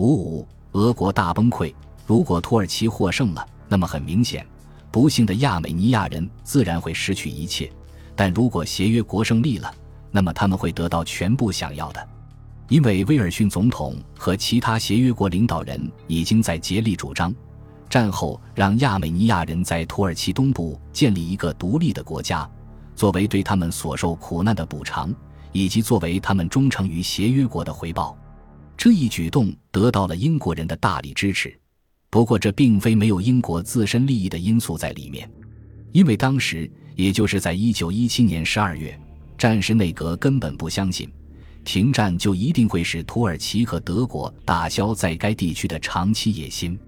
五五，俄国大崩溃。如果土耳其获胜了，那么很明显，不幸的亚美尼亚人自然会失去一切；但如果协约国胜利了，那么他们会得到全部想要的，因为威尔逊总统和其他协约国领导人已经在竭力主张，战后让亚美尼亚人在土耳其东部建立一个独立的国家，作为对他们所受苦难的补偿，以及作为他们忠诚于协约国的回报。这一举动得到了英国人的大力支持。不过，这并非没有英国自身利益的因素在里面，因为当时，也就是在一九一七年十二月。战时内阁根本不相信，停战就一定会使土耳其和德国打消在该地区的长期野心。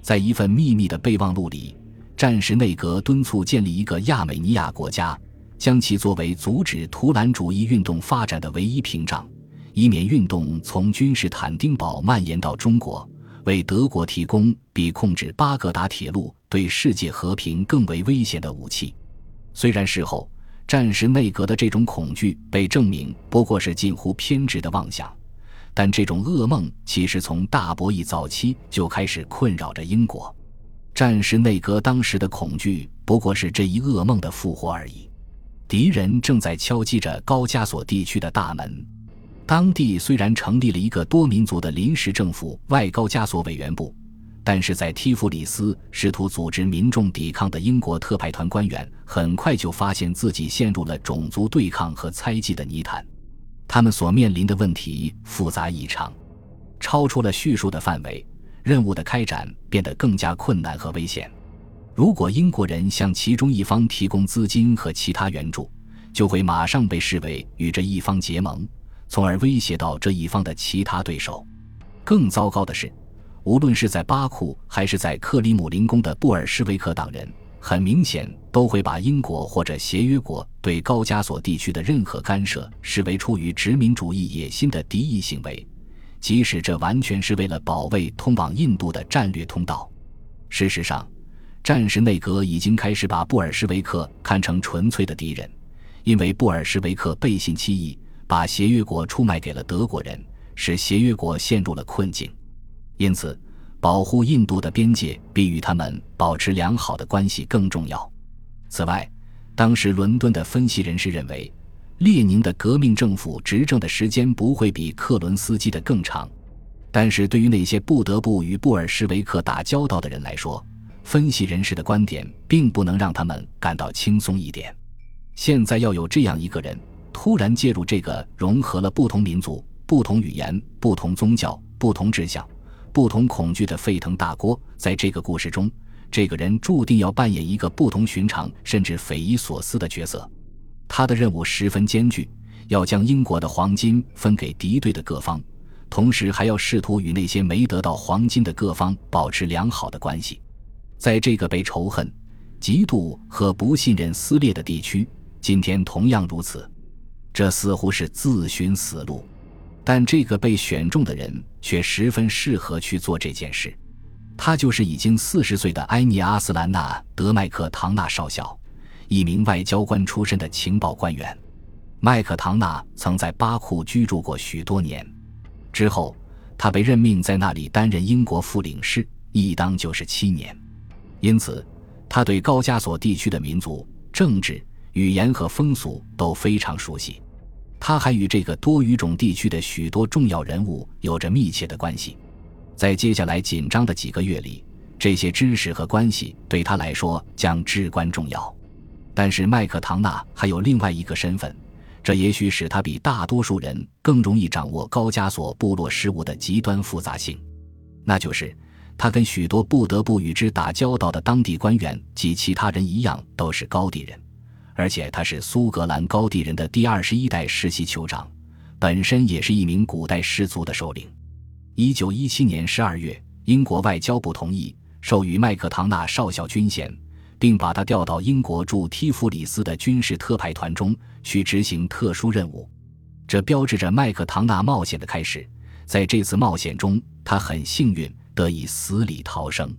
在一份秘密的备忘录里，战时内阁敦促建立一个亚美尼亚国家，将其作为阻止图兰主义运动发展的唯一屏障，以免运动从君士坦丁堡蔓延到中国，为德国提供比控制巴格达铁路对世界和平更为危险的武器。虽然事后。战时内阁的这种恐惧被证明不过是近乎偏执的妄想，但这种噩梦其实从大博弈早期就开始困扰着英国。战时内阁当时的恐惧不过是这一噩梦的复活而已。敌人正在敲击着高加索地区的大门。当地虽然成立了一个多民族的临时政府——外高加索委员部。但是在提夫里斯试图组织民众抵抗的英国特派团官员，很快就发现自己陷入了种族对抗和猜忌的泥潭。他们所面临的问题复杂异常，超出了叙述的范围，任务的开展变得更加困难和危险。如果英国人向其中一方提供资金和其他援助，就会马上被视为与这一方结盟，从而威胁到这一方的其他对手。更糟糕的是。无论是在巴库还是在克里姆林宫的布尔什维克党人，很明显都会把英国或者协约国对高加索地区的任何干涉视为出于殖民主义野心的敌意行为，即使这完全是为了保卫通往印度的战略通道。事实上，战时内阁已经开始把布尔什维克看成纯粹的敌人，因为布尔什维克背信弃义，把协约国出卖给了德国人，使协约国陷入了困境。因此，保护印度的边界比与他们保持良好的关系更重要。此外，当时伦敦的分析人士认为，列宁的革命政府执政的时间不会比克伦斯基的更长。但是对于那些不得不与布尔什维克打交道的人来说，分析人士的观点并不能让他们感到轻松一点。现在要有这样一个人突然介入这个融合了不同民族、不同语言、不同宗教、不同志向。不同恐惧的沸腾大锅，在这个故事中，这个人注定要扮演一个不同寻常甚至匪夷所思的角色。他的任务十分艰巨，要将英国的黄金分给敌对的各方，同时还要试图与那些没得到黄金的各方保持良好的关系。在这个被仇恨、嫉妒和不信任撕裂的地区，今天同样如此。这似乎是自寻死路。但这个被选中的人却十分适合去做这件事，他就是已经四十岁的埃尼阿斯兰纳·德麦克唐纳少校，一名外交官出身的情报官员。麦克唐纳曾在巴库居住过许多年，之后他被任命在那里担任英国副领事，一当就是七年。因此，他对高加索地区的民族、政治、语言和风俗都非常熟悉。他还与这个多语种地区的许多重要人物有着密切的关系，在接下来紧张的几个月里，这些知识和关系对他来说将至关重要。但是麦克唐纳还有另外一个身份，这也许使他比大多数人更容易掌握高加索部落事务的极端复杂性，那就是他跟许多不得不与之打交道的当地官员及其他人一样，都是高地人。而且他是苏格兰高地人的第二十一代世袭酋长，本身也是一名古代氏族的首领。一九一七年十二月，英国外交部同意授予麦克唐纳少校军衔，并把他调到英国驻提夫里斯的军事特派团中去执行特殊任务。这标志着麦克唐纳冒险的开始。在这次冒险中，他很幸运得以死里逃生。